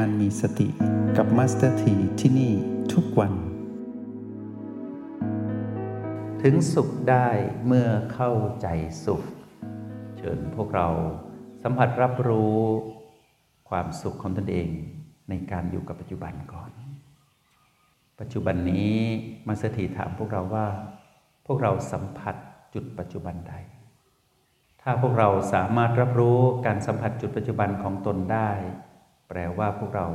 การมีสติกับมาสเตอร์ทิพย์ที่นี่ทุกวัน ถึงสุขได้เมื่อเข้าใจสุข เชิญพวกเราสัมผัสรับรู้ความสุขของตนเองในการอยู่กับปัจจุบันก่อน ปัจจุบันนี้มาสเตอร์ทิพย์ถามพวกเราว่า พวกเราสัมผัสจุดปัจจุบันใด ถ้าพวกเราสามารถรับรู้การสัมผัสจุดปัจจุบันของตนได้ ลว่าพวกเรา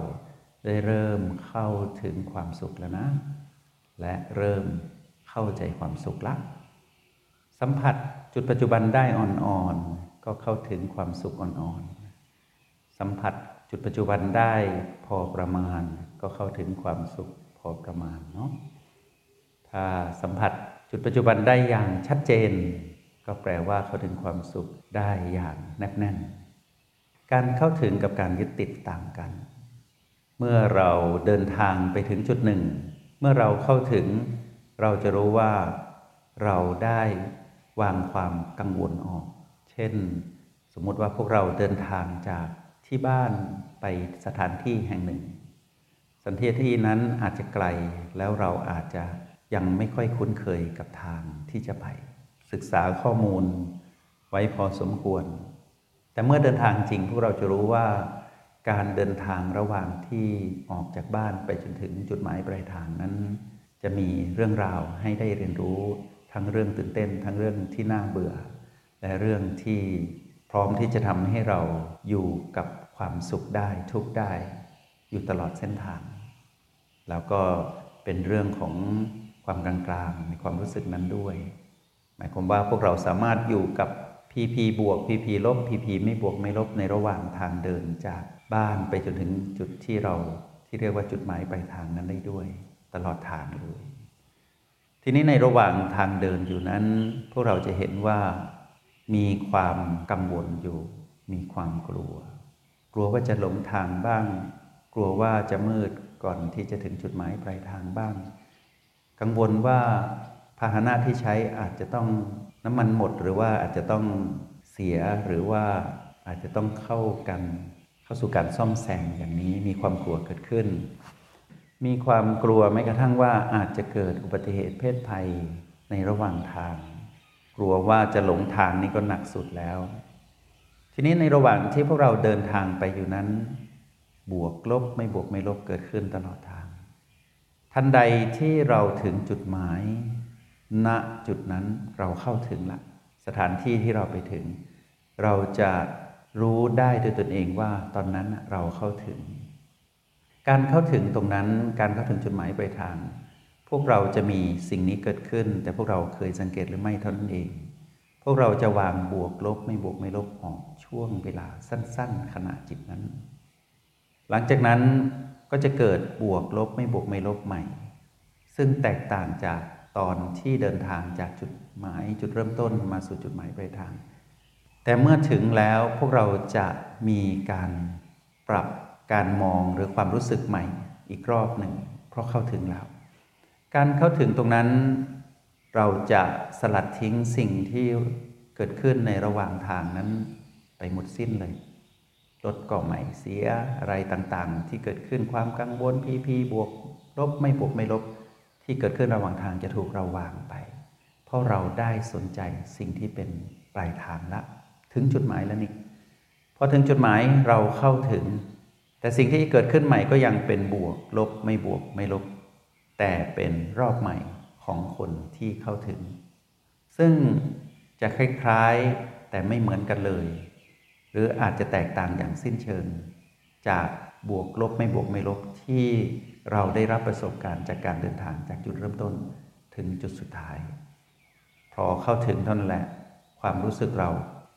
ได้เริ่มเข้าถึงความสุขแล้วนะ และเริ่มเข้าใจความสุขละ สัมผัสจุดปัจจุบันได้อ่อนๆ ก็เข้าถึงความสุขอ่อนๆ สัมผัสจุดปัจจุบันได้พอประมาณ ก็เข้าถึงความสุขพอประมาณเนาะ ถ้าสัมผัสจุดปัจจุบันได้อย่างชัดเจน ก็แปลว่าเข้าถึงความสุขได้อย่างแนบแน่น การเข้าถึงกับการยึดติดต่างกัน เมื่อเราเดินทางไปถึงจุดหนึ่ง เมื่อเราเข้าถึง เราจะรู้ว่าเราได้วางความกังวลออก เช่น สมมติว่าพวกเราเดินทางจากที่บ้านไปสถานที่แห่งหนึ่งสถานที่ที่นั้นอาจจะไกลแล้วเราอาจจะยังไม่ค่อยคุ้นเคยกับทางที่จะไป ศึกษาข้อมูลไว้พอสมควร แต่เมื่อเดินทางจริงพวกเราจะรู้ว่าการเดินทางระหว่างที่ออกจากบ้านไปจนถึงจุดหมายปลายทางนั้น จะมีเรื่องราวให้ได้เรียนรู้ทั้งเรื่องตื่นเต้น ทั้งเรื่องที่น่าเบื่อ และเรื่องที่พร้อมที่จะทำให้เราอยู่กับความสุขได้ทุกได้ อยู่ตลอดเส้นทาง แล้วก็เป็นเรื่องของความกลางๆในความรู้สึกนั้นด้วย หมายความว่าพวกเราสามารถอยู่กับ พีพีบวกพีพีลบพีพีไม่บวกไม่ลบในระหว่างทางเดินจากบ้านไปจนถึงจุดที่เราที่เรียกว่าจุดหมายปลายทางนั้นได้ด้วย ตลอดทางเลย ทีนี้ในระหว่างทางเดินอยู่นั้น พวกเราจะเห็นว่ามีความกังวลอยู่ มีความกลัว กลัวว่าจะหลงทางบ้าง กลัวว่าจะมืดก่อนที่จะถึงจุดหมายปลายทางบ้าง กังวลว่าพาหนะที่ใช้อาจจะต้อง น้ำมันหมดหรือว่าอาจจะต้องเสียหรือว่าอาจจะต้องเข้ากันเข้าสู่การซ่อมแซมอย่างนี้มีความกลัวเกิดขึ้น มีความกลัวแม้กระทั่งว่าอาจจะเกิดอุบัติเหตุเพศภัยในระหว่างทาง กลัวว่าจะหลงทางนี่ก็หนักสุดแล้ว ทีนี้ในระหว่างที่พวกเราเดินทางไปอยู่นั้น บวกลบไม่บวกไม่ลบเกิดขึ้นตลอดทาง ทันใดที่เราถึงจุดหมาย ณจุดนั้นเราเข้าถึงละสถานที่ที่เราไปถึง เราจะรู้ได้ด้วยตนเองว่าตอนนั้นเราเข้าถึง การเข้าถึงตรงนั้นการเข้าถึงจุดหมายปลายทาง พวกเราจะมีสิ่งนี้เกิดขึ้น แต่พวกเราเคยสังเกตหรือไม่เท่านั้นเอง พวกเราจะวางบวกลบไม่บวกไม่ลบออกช่วงเวลาสั้น ๆ ขณะจิตนั้น หลังจากนั้นก็จะเกิดบวกลบไม่บวกไม่ลบใหม่ ซึ่งแตกต่างจาก ตอนที่เดินทางจากจุดหมายจุดเริ่มต้นมาสู่จุดหมายปลายทาง แต่เมื่อถึงแล้วพวกเราจะมีการปรับการมองหรือความรู้สึกใหม่อีกรอบหนึ่ง เพราะเข้าถึงแล้ว การเข้าถึงตรงนั้น เราจะสลัดทิ้งสิ่งที่เกิดขึ้นในระหว่างทางนั้นไปหมดสิ้นเลยรถก็ใหม่เสียอะไรต่างๆ ที่เกิดขึ้นความกังวลพีพีบวกลบไม่บวกไม่ลบ ที่เกิดขึ้นระหว่างทางจะถูกเราวางไป เพราะเราได้สนใจสิ่งที่เป็นปลายทางละ ถึงจุดหมายแล้วนี่พอถึงจุดหมายเราเข้าถึง แต่สิ่งที่เกิดขึ้นใหม่ก็ยังเป็นบวก ลบไม่บวกไม่ลบ แต่เป็นรอบใหม่ของคนที่เข้าถึง ซึ่งจะคล้ายๆแต่ไม่เหมือนกันเลย หรืออาจจะแตกต่างอย่างสิ้นเชิง จากบวกลบไม่บวกไม่ลบที่ เราได้รับประสบการณ์จากการเดินทางจากจุดเริ่มต้นถึงจุดสุดท้าย พอเข้าถึงเท่านั้นแหละ ความรู้สึกเรา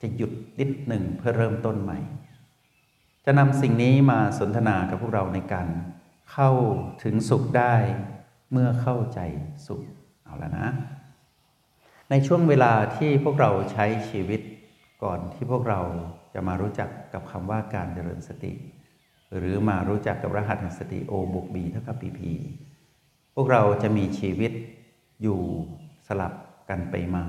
จะหยุดนิดหนึ่งเพื่อเริ่มต้นใหม่ จะนำสิ่งนี้มาสนทนากับพวกเราในการเข้าถึงสุขได้เมื่อเข้าใจสุขเอาละนะ ในช่วงเวลาที่พวกเราใช้ชีวิตก่อนที่พวกเราจะมารู้จักกับคำว่าการเจริญสติ หรือมารู้จักกับรหัสแห่งสติโอบวกบีเท่ากับปีพีพวกเราจะมีชีวิตอยู่สลับกันไปมา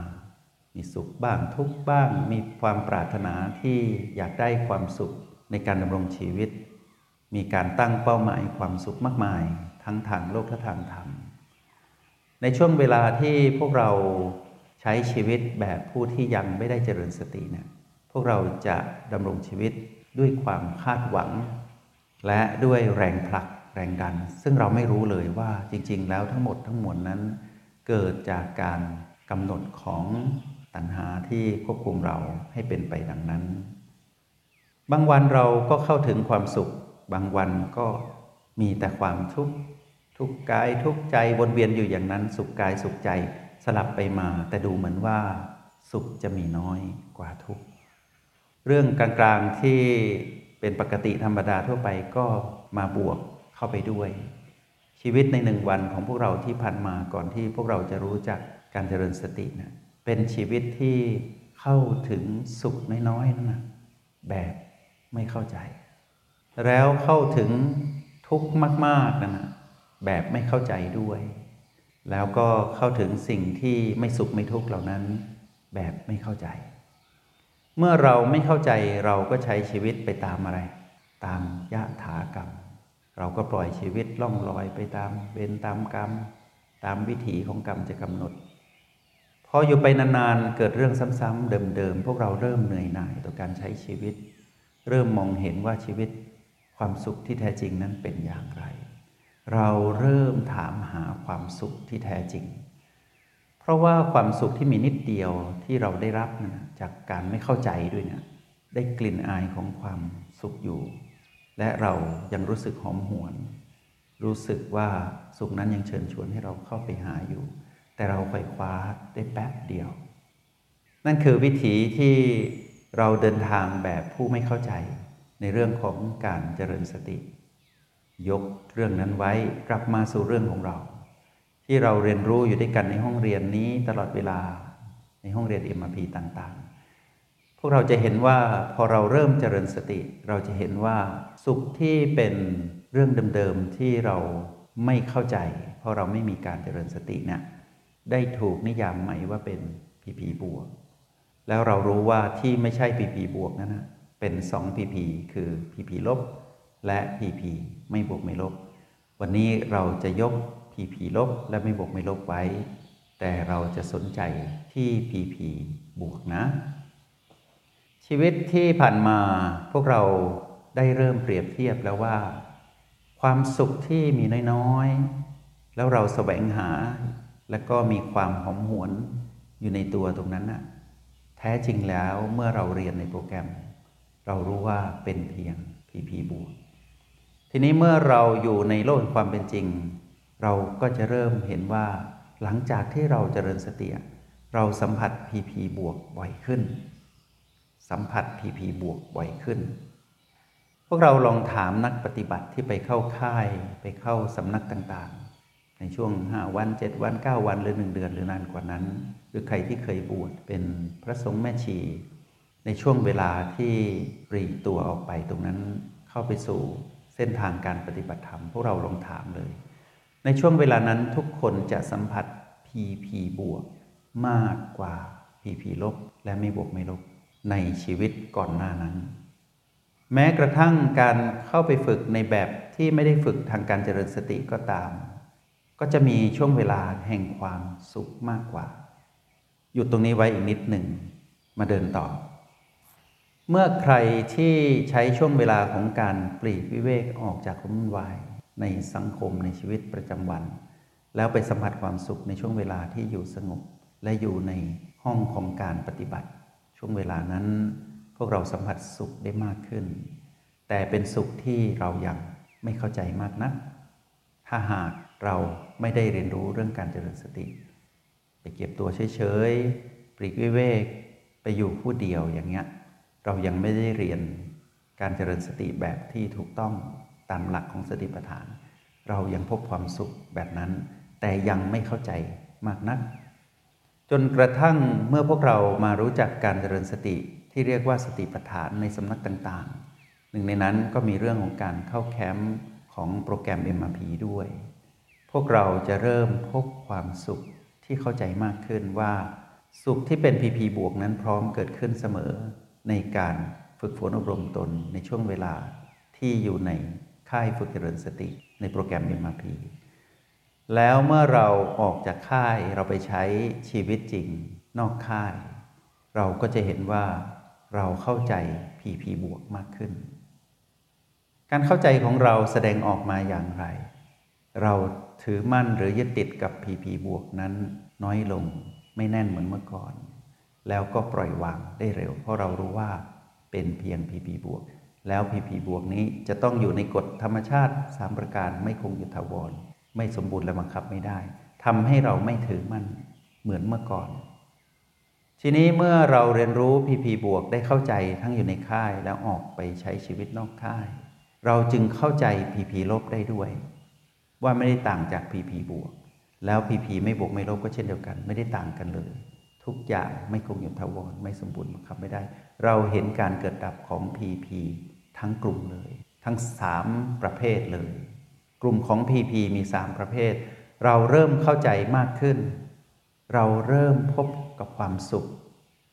มีสุขบ้างทุกบ้าง มีความปรารถนาที่อยากได้ความสุขในการดำรงชีวิต มีการตั้งเป้าหมายความสุขมากมาย ทั้งทางโลกและทางธรรม ในช่วงเวลาที่พวกเราใช้ชีวิตแบบผู้ที่ยังไม่ได้เจริญสติเนี่ย พวกเราจะดำรงชีวิตด้วยความคาดหวัง และด้วยแรงผลักแรงดัน ซึ่งเราไม่รู้เลยว่าจริง ๆ แล้วทั้งหมดทั้งมวลนั้น เกิดจากการกำหนดของตัณหาที่ควบคุมเราให้เป็นไปดังนั้น บางวันเราก็เข้าถึงความสุข บางวันก็มีแต่ความทุกข์ทุกกายทุกใจวนเวียนอยู่อย่างนั้น สุขกายสุขใจสลับไปมา แต่ดูเหมือนว่า สุขจะมีน้อยกว่าทุกข์เรื่องกลางๆที่ เป็นปกติธรรมดาทั่วไปก็มาบวกเข้าไปด้วย ชีวิตในหนึ่งวันของพวกเราที่ผ่านมาก่อนที่พวกเราจะรู้จักการเจริญสตินะเป็นชีวิตที่เข้าถึงสุขน้อยๆนั่นนะแบบไม่เข้าใจ แล้วเข้าถึงทุกข์มากๆนั่นนะแบบไม่เข้าใจด้วย แล้วก็เข้าถึงสิ่งที่ไม่สุขไม่ทุกข์เหล่านั้น แบบไม่เข้าใจ เมื่อเราไม่เข้าใจเราก็ใช้ชีวิตไปตามอะไร ตามยะถากรรม เราก็ปล่อยชีวิตล่องลอยไปตามเวรตามกรรม ตามวิถีของกรรมจะกำหนดพออยู่ไปนานๆเกิดเรื่องซ้ำๆเดิมๆพวกเราเริ่มเหนื่อยหน่ายต่อการใช้ชีวิต เริ่มมองเห็นว่าชีวิตความสุขที่แท้จริงนั้นเป็นอย่างไร เราเริ่มถามหาความสุขที่แท้จริง เพราะว่าความสุขที่มีนิดเดียวที่เราได้รับนะ จากการไม่เข้าใจด้วยเนะได้กลิ่นอายของความสุขอยู่ และเรายังรู้สึกหอมหวน รู้สึกว่าสุขนั้นยังเชิญชวนให้เราเข้าไปหาอยู่ แต่เราไปคว้าได้แป๊บเดียว นั่นคือวิถีที่เราเดินทางแบบผู้ไม่เข้าใจในเรื่องของการเจริญสติ ยกเรื่องนั้นไว้กลับมาสู่เรื่องของเรา ที่เราเรียนรู้อยู่ด้วยกันในห้องเรียนนี้ตลอดเวลาในห้องเรียน MRP ต่าง วกเราจะเห็นว่าพอเราเริ่มเจริญสติ เราจะเห็นว่าสุขที่เป็นเรื่องเดิมๆที่เราไม่เข้าใจ เพราะเราไม่มีการเจริญสติเนี่ยได้ถูกนิยามใหม่ว่าเป็นพีพีบวก แล้วเรารู้ว่าที่ไม่ใช่พีพีบวกนั้นนะเป็น2พีพีคือพีพีลบ และพีพีไม่บวกไม่ลบ วันนี้เราจะยกพีพีลบและไม่บวกไม่ลบไว้ แต่เราจะสนใจที่พีพีบวกนะ ชีวิตที่ผ่านมาพวกเราได้เริ่มเปรียบเทียบแล้วว่า ความสุขที่มีน้อยๆ แล้วเราแสวงหา แล้วก็มีความหอมหวนอยู่ในตัวตรงนั้นน่ะแท้จริงแล้วเมื่อเราเรียนในโปรแกรม เรารู้ว่าเป็นเพียงพีพีบวกทีนี้เมื่อเราอยู่ในโลกความเป็นจริง เราก็จะเริ่มเห็นว่าหลังจากที่เราเจริญสติเราสัมผัสพีพีบวกบ่อยขึ้น สัมผัสพีพีบวกบ่อยขึ้น พวกเราลองถามนักปฏิบัติที่ไปเข้าค่ายไปเข้าสำนักต่างๆ ในช่วง 5 วัน 7 วัน 9 วันหรือ 1 เดือนหรือนานกว่านั้น หรือใครที่เคยบวชเป็นพระสงฆ์แม่ชี ในช่วงเวลาที่ปรีตัวออกไปตรงนั้นเข้าไปสู่เส้นทางการปฏิบัติธรรม พวกเราลองถามเลย ในช่วงเวลานั้นทุกคนจะสัมผัส PP บวกมากกว่า PP ลบและไม่บวกไม่ลบ ในชีวิตก่อนหน้านั้น แม้กระทั่งการเข้าไปฝึกในแบบที่ไม่ได้ฝึกทางการเจริญสติก็ตาม ก็จะมีช่วงเวลาแห่งความสุขมากกว่า หยุดตรงนี้ไว้อีกนิดหนึ่งมาเดินต่อ เมื่อใครที่ใช้ช่วงเวลาของการปลีกวิเวกออกจากความวุ่นวายในสังคมในชีวิตประจำวัน แล้วไปสัมผัสความสุขในช่วงเวลาที่อยู่สงบและอยู่ในห้องของการปฏิบัติ ช่วงเวลานั้น พวกเราสัมผัสสุขได้มากขึ้น แต่เป็นสุขที่เรายังไม่เข้าใจมากนัก ถ้าหากเราไม่ได้เรียนรู้เรื่องการเจริญสติ ไปเก็บตัวเฉยๆปลีกวิเวก ไปอยู่ผู้เดียวอย่างเงี้ย เรายังไม่ได้เรียนการเจริญสติแบบที่ถูกต้องตามหลักของสติปัฏฐาน เรายังพบความสุขแบบนั้น แต่ยังไม่เข้าใจมากนัก จนกระทั่งเมื่อพวกเรามารู้จักการเจริญสติที่เรียกว่าสติปัฏฐานในสำนักต่างๆ หนึ่งในนั้นก็มีเรื่องของการเข้าแคมป์ของโปรแกรม MRP ด้วย พวกเราจะเริ่มพบความสุขที่เข้าใจมากขึ้นว่า สุขที่เป็น PP บวกนั้นพร้อมเกิดขึ้นเสมอในการฝึกฝนอบรมตนในช่วงเวลาที่อยู่ในค่ายฝึกเจริญสติในโปรแกรม MRP แล้วเมื่อเราออกจากค่ายเราไปใช้ชีวิตจริงนอกค่าย เราก็จะเห็นว่าเราเข้าใจ PP บวกมากขึ้น การเข้าใจของเราแสดงออกมาอย่างไร เราถือมั่นหรือยึดติดกับ PP บวกนั้นน้อยลงไม่แน่นเหมือนเมื่อก่อน แล้วก็ปล่อยวางได้เร็ว เพราะเรารู้ว่าเป็นเพียง PP บวกแล้ว PP บวกนี้จะต้องอยู่ในกฎธรรมชาติ 3 ประการไม่คงอยู่ถาวร ไม่สมบูรณ์และบังคับไม่ได้ทำให้เราไม่ถือมั่นเหมือนเมื่อก่อน ทีนี้เมื่อเราเรียนรู้ PP บวกได้เข้าใจทั้งอยู่ในค่ายแล้วออกไปใช้ชีวิตนอกค่าย เราจึงเข้าใจ PP ลบได้ด้วย ว่าไม่ได้ต่างจาก PP บวก แล้ว PP ไม่บวกไม่ลบก็เช่นเดียวกัน ไม่ได้ต่างกันเลย ทุกอย่างไม่คงอยู่ทาวรไม่สมบูรณ์บังคับไม่ได้ เราเห็นการเกิดดับของ PP ทั้งกลุ่มเลย ทั้ง3ประเภทเลย กลุ่มของ PP มี 3 ประเภท เราเริ่มเข้าใจมากขึ้น เราเริ่มพบกับความสุข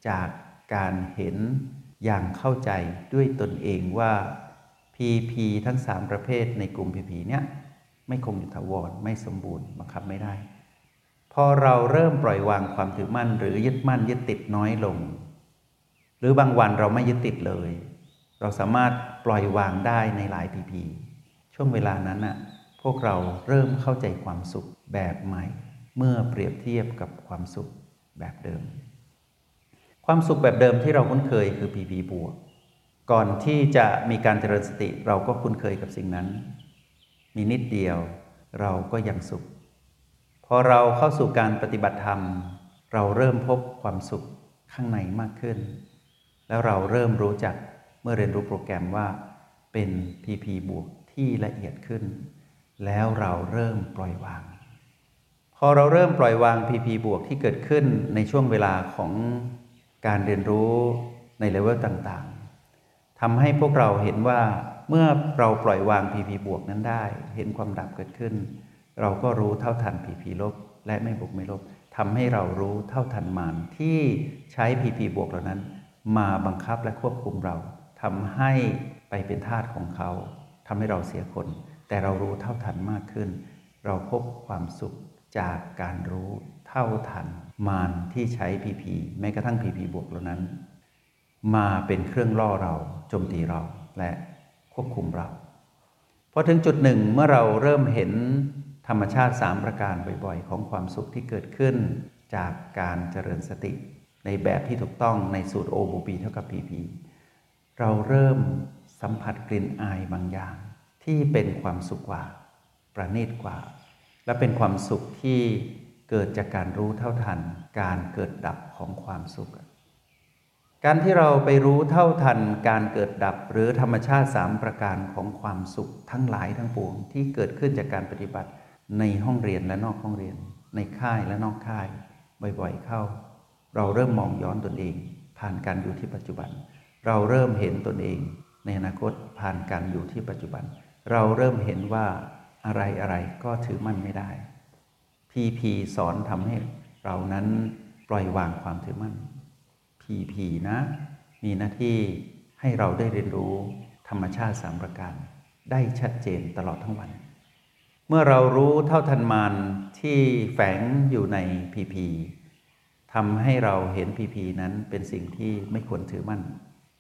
จากการเห็นอย่างเข้าใจด้วยตนเองว่า PP ทั้ง 3 ประเภทในกลุ่ม PP เนี้ยไม่คงอยู่ถาวรไม่สมบูรณ์บังคับไม่ได้ พอเราเริ่มปล่อยวางความถือมั่น หรือยึดมั่นยึดติดน้อยลง หรือบางวันเราไม่ยึดติดเลย เราสามารถปล่อยวางได้ในหลายพีพีช่วงเวลานั้นน่ะ พวกเราเริ่มเข้าใจความสุขแบบใหม่ เมื่อเปรียบเทียบกับความสุขแบบเดิม ความสุขแบบเดิมที่เราคุ้นเคยคือพีพีบวก ก่อนที่จะมีการเจริญสติเราก็คุ้นเคยกับสิ่งนั้น มีนิดเดียวเราก็ยังสุข พอเราเข้าสู่การปฏิบัติธรรม เราเริ่มพบความสุขข้างในมากขึ้น แล้วเราเริ่มรู้จักเมื่อเรียนรู้โปรแกรมว่าเป็น PP บวกที่ละเอียดขึ้น แล้วเราเริ่มปล่อยวาง พอเราเริ่มปล่อยวาง PP บวกที่เกิดขึ้นในช่วงเวลาของการเรียนรู้ในเลเวลต่างๆทำให้พวกเราเห็นว่าเมื่อเราปล่อยวาง PP บวกนั้นได้ เห็นความดับเกิดขึ้น เราก็รู้เท่าทัน PP ลบ และไม่บวกไม่ลบทำให้เรารู้เท่าทันมารที่ใช้ PP บวกเหล่านั้น มาบังคับและควบคุมเราทำให้ไปเป็นทาสของเขาทำให้เราเสียคน แต่เรารู้เท่าทันมากขึ้น เราพบความสุขจากการรู้เท่าทัน มารที่ใช้ PP แม้กระทั่ง PP บวกเหล่านั้น มาเป็นเครื่องล่อเราโจมตีเราและควบคุมเราพอถึงจุดหนึ่งเมื่อเราเริ่มเห็นธรรมชาติ 3 ประการบ่อยๆ ของความสุขที่เกิดขึ้นจากการเจริญสติ ในแบบที่ถูกต้องในสูตร O บูปีเท่ากับ PP เราเริ่มสัมผัสกลิ่นอายบางอย่าง ที่เป็นความสุขกว่า ประณีตกว่า และเป็นความสุขที่เกิดจากการรู้เท่าทัน การเกิดดับของความสุข การที่เราไปรู้เท่าทัน การเกิดดับหรือธรรมชาติสามประการของความสุขทั้งหลายทั้งปวง ที่เกิดขึ้นจากการปฏิบัติในห้องเรียนและนอกห้องเรียน ในค่ายและนอกค่าย บ่อยๆเข้า เราเริ่มมองย้อนตนเอง ผ่านการอยู่ที่ปัจจุบัน เราเริ่มเห็นตนเอง ในอนาคตผ่านการอยู่ที่ปัจจุบัน เราเริ่มเห็นว่าอะไรอะไรก็ถือมั่นไม่ได้ พีพีสอนทำให้เรานั้นปล่อยวางความถือมั่นพีพีนะ มีหน้าที่ให้เราได้เรียนรู้ธรรมชาติสามประการ ได้ชัดเจนตลอดทั้งวัน เมื่อเรารู้เท่าทันมารที่แฝงอยู่ในพีพีทำให้เราเห็นพีพีนั้นเป็นสิ่งที่ไม่ควรถือมั่น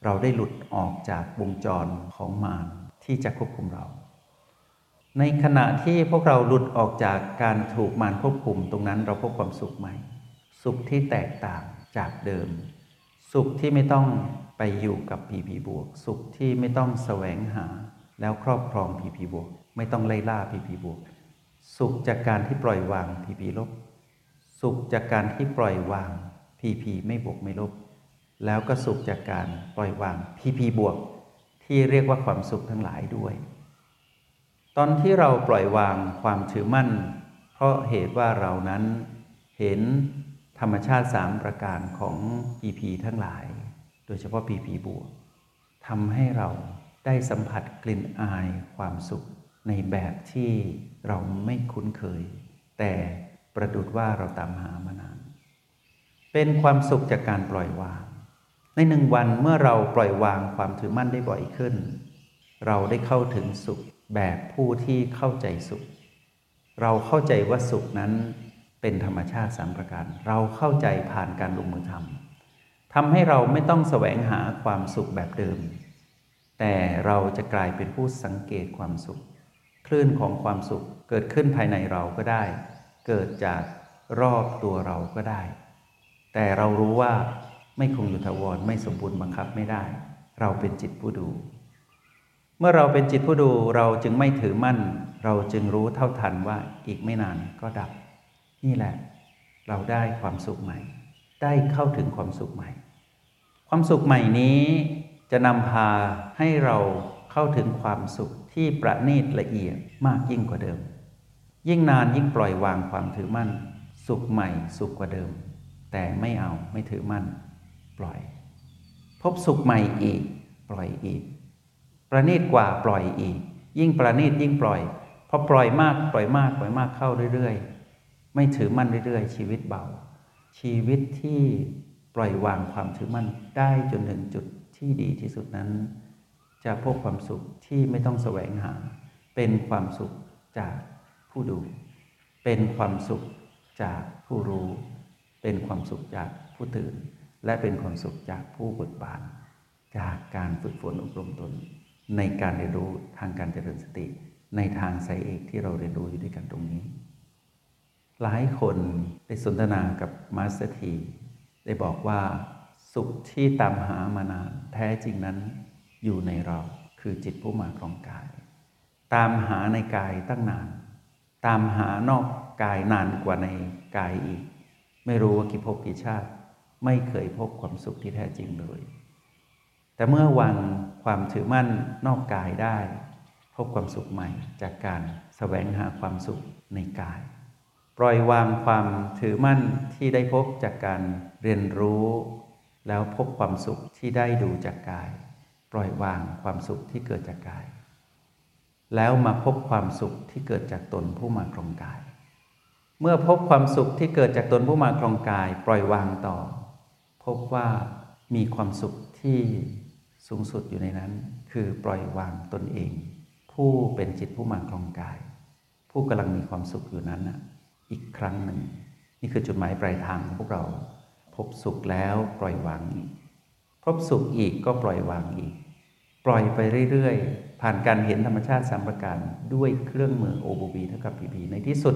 เราได้หลุดออกจากวงจรของมาร ที่จะควบคุมเรา ในขณะที่พวกเราหลุดออกจากการถูกมารควบคุมตรงนั้นเราพบความสุขใหม่ สุขที่แตกต่างจากเดิม สุขที่ไม่ต้องไปอยู่กับพีพีบวก สุขที่ไม่ต้องแสวงหา แล้วครอบครองพีพีบวก ไม่ต้องไล่ล่าพีพีบวก สุขจากการที่ปล่อยวางพีพีลบ สุขจากการที่ปล่อยวางพีพีไม่บวกไม่ลบ แล้วก็สุขจากการปล่อยวางพีพีบวก ที่เรียกว่าความสุขทั้งหลายด้วย ตอนที่เราปล่อยวางความถือมั่น เพราะเหตุว่าเรานั้นเห็นธรรมชาติสามประการของ PP ทั้งหลาย โดยเฉพาะ PP บวกทำให้เราได้สัมผัสกลิ่นอายความสุขในแบบที่เราไม่คุ้นเคย แต่ประดุดว่าเราตามหามานาน เป็นความสุขจากการปล่อยวาง ในหนึ่งวันเมื่อเราปล่อยวางความถือมั่นได้บ่อยขึ้น เราได้เข้าถึงสุขแบบผู้ที่เข้าใจสุข เราเข้าใจว่าสุขนั้นเป็นธรรมชาติสามประการ เราเข้าใจผ่านการลงมือทำทำให้เราไม่ต้องแสวงหาความสุขแบบเดิม แต่เราจะกลายเป็นผู้สังเกตความสุข คลื่นของความสุขเกิดขึ้นภายในเราก็ได้ เกิดจากรอบตัวเราก็ได้ แต่เรารู้ว่า ไม่คงอยู่ถาวรไม่สมบูรณ์บังคับไม่ได้ เราเป็นจิตผู้ดู เมื่อเราเป็นจิตผู้ดูเราจึงไม่ถือมั่น เราจึงรู้เท่าทันว่าอีกไม่นานก็ดับ นี่แหละ เราได้ความสุขใหม่ ได้เข้าถึงความสุขใหม่ ความสุขใหม่นี้จะนำพาให้เราเข้าถึงความสุขที่ประณีตละเอียดมากยิ่งกว่าเดิม ยิ่งนานยิ่งปล่อยวางความถือมั่น สุขใหม่สุขกว่าเดิม แต่ไม่เอาไม่ถือมั่น ปล่อย พบสุขใหม่อีก ปล่อยอีก ประณีตกว่าปล่อยอีก ยิ่งประณีตยิ่งปล่อยพอปล่อยมากปล่อยมากปล่อยมากเข้าเรื่อยๆ ไม่ถือมั่นเรื่อยๆ ชีวิตเบา ชีวิตที่ปล่อยวางความถือมั่นได้จนถึงจุดที่ดีที่สุดนั้น จะพบความสุขที่ไม่ต้องแสวงหา เป็นความสุขจากผู้ดู เป็นความสุขจากผู้รู้ เป็นความสุขจากผู้ตื่น และเป็นความสุขจากผู้เบิกบานจากการฝึกฝนอบรมตน ในการเรียนรู้ทางการเจริญสติ ในทางสายเอกที่เราเรียนรู้อยู่ด้วยกันตรงนี้ หลายคนได้สนทนากับมาสเตอร์ทีได้บอกว่าสุขที่ตามหามานานแท้จริงนั้นอยู่ในเราคือจิตผู้มาครองกาย ตามหาในกายตั้งนาน ตามหานอกกายนานกว่าในกายอีก ไม่รู้ว่ากี่ภพกี่ชาติ ไม่เคยพบความสุขที่แท้จริงเลย แต่เมื่อวางความถือมั่นนอกกายได้ พบความสุขใหม่จากการแสวงหาความสุขในกาย ปล่อยวางความถือมั่นที่ได้พบจากการเรียนรู้ แล้วพบความสุขที่ได้ดูจากกาย ปล่อยวางความสุขที่เกิดจากกาย แล้วมาพบความสุขที่เกิดจากตนผู้มาครองกาย เมื่อพบความสุขที่เกิดจากตนผู้มาครองกาย ปล่อยวางต่อ บว่ามีความสุขที่สูงสุดอยู่ในนั้น คือปล่อยวางตนเอง ผู้เป็นจิตผู้มาครองกาย ผู้กำลังมีความสุขอยู่นั้นนะอีกครั้งหนึ่ง นี่คือจุดหมายปลายทางของพวกเรา พบสุขแล้วปล่อยวางอีกพบสุขอีกก็ปล่อยวางอีก ปล่อยไปเรื่อยๆ ผ่านการเห็นธรรมชาติสามประการด้วยเครื่องมือ o b ีเท่ากับ PP ในที่สุด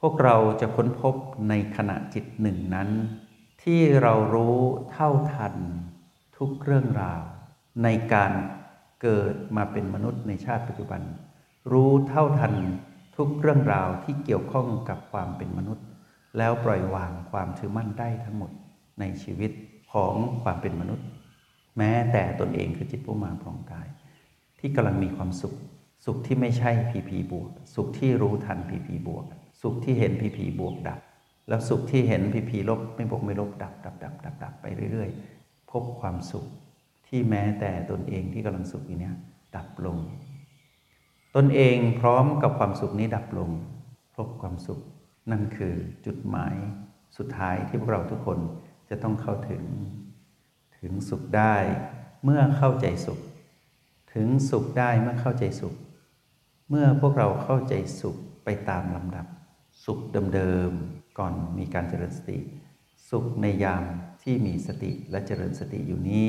พวกเราจะค้นพบในขณะจิตหนึ่งนั้น ที่เรารู้เท่าทันทุกเรื่องราว ในการเกิดมาเป็นมนุษย์ในชาติปัจจุบัน รู้เท่าทันทุกเรื่องราวที่เกี่ยวข้องกับความเป็นมนุษย์ แล้วปล่อยวางความถือมั่นได้ทั้งหมดในชีวิตของความเป็นมนุษย์ แม้แต่ตนเองคือจิตผู้มาพรองกาย ที่กำลังมีความสุข สุขที่ไม่ใช่พีพีบวก สุขที่รู้ทันพีพีบวก สุขที่เห็นพีพีบวกดับ แล้วสุขที่เห็นพีพีลบไม่บวกไม่ลบดับดับดับดับดับไปเรื่อย ๆ พบความสุขที่แม้แต่ตนเองที่กำลังสุขอยู่เนี้ยดับลง ตนเองพร้อมกับความสุขนี้ดับลง พบความสุข นั่นคือจุดหมายสุดท้ายที่พวกเราทุกคนจะต้องเข้าถึง ถึงสุขได้เมื่อเข้าใจสุข ถึงสุขได้เมื่อเข้าใจสุข เมื่อพวกเราเข้าใจสุขไปตามลำดับ สุขเดิมๆ ก่อนมีการเจริญสติ สุขในยามที่มีสติและเจริญสติอยู่นี้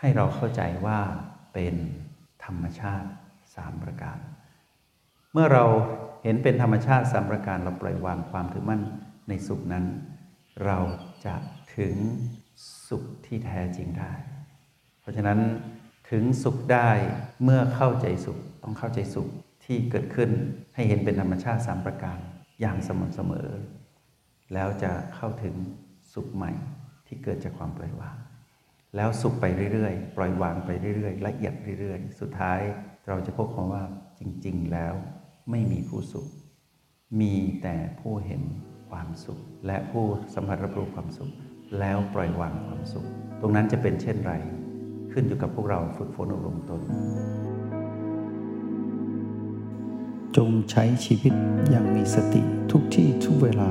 ให้เราเข้าใจว่าเป็นธรรมชาติสามประการ เมื่อเราเห็นเป็นธรรมชาติสามประการเราปล่อยวางความถือมั่นในสุขนั้น เราจะถึงสุขที่แท้จริงได้ เพราะฉะนั้นถึงสุขได้เมื่อเข้าใจสุขต้องเข้าใจสุขที่เกิดขึ้นให้เห็นเป็นธรรมชาติสามประการอย่างสม่ำเสมอ แล้วจะเข้าถึงสุขใหม่ที่เกิดจากความปล่อยวาง แล้วสุขไปเรื่อยๆ ปล่อยวางไปเรื่อยๆ ละเอียดเรื่อยๆ สุดท้ายเราจะพบความว่าจริงๆ แล้วไม่มีผู้สุข มีแต่ผู้เห็นความสุข และผู้สัมผัสรับรู้ความสุข แล้วปล่อยวางความสุข ตรงนั้นจะเป็นเช่นไร ขึ้นอยู่กับพวกเราฝึกฝนอบรมตน จงใช้ชีวิตอย่างมีสติทุกที่ทุกเวลา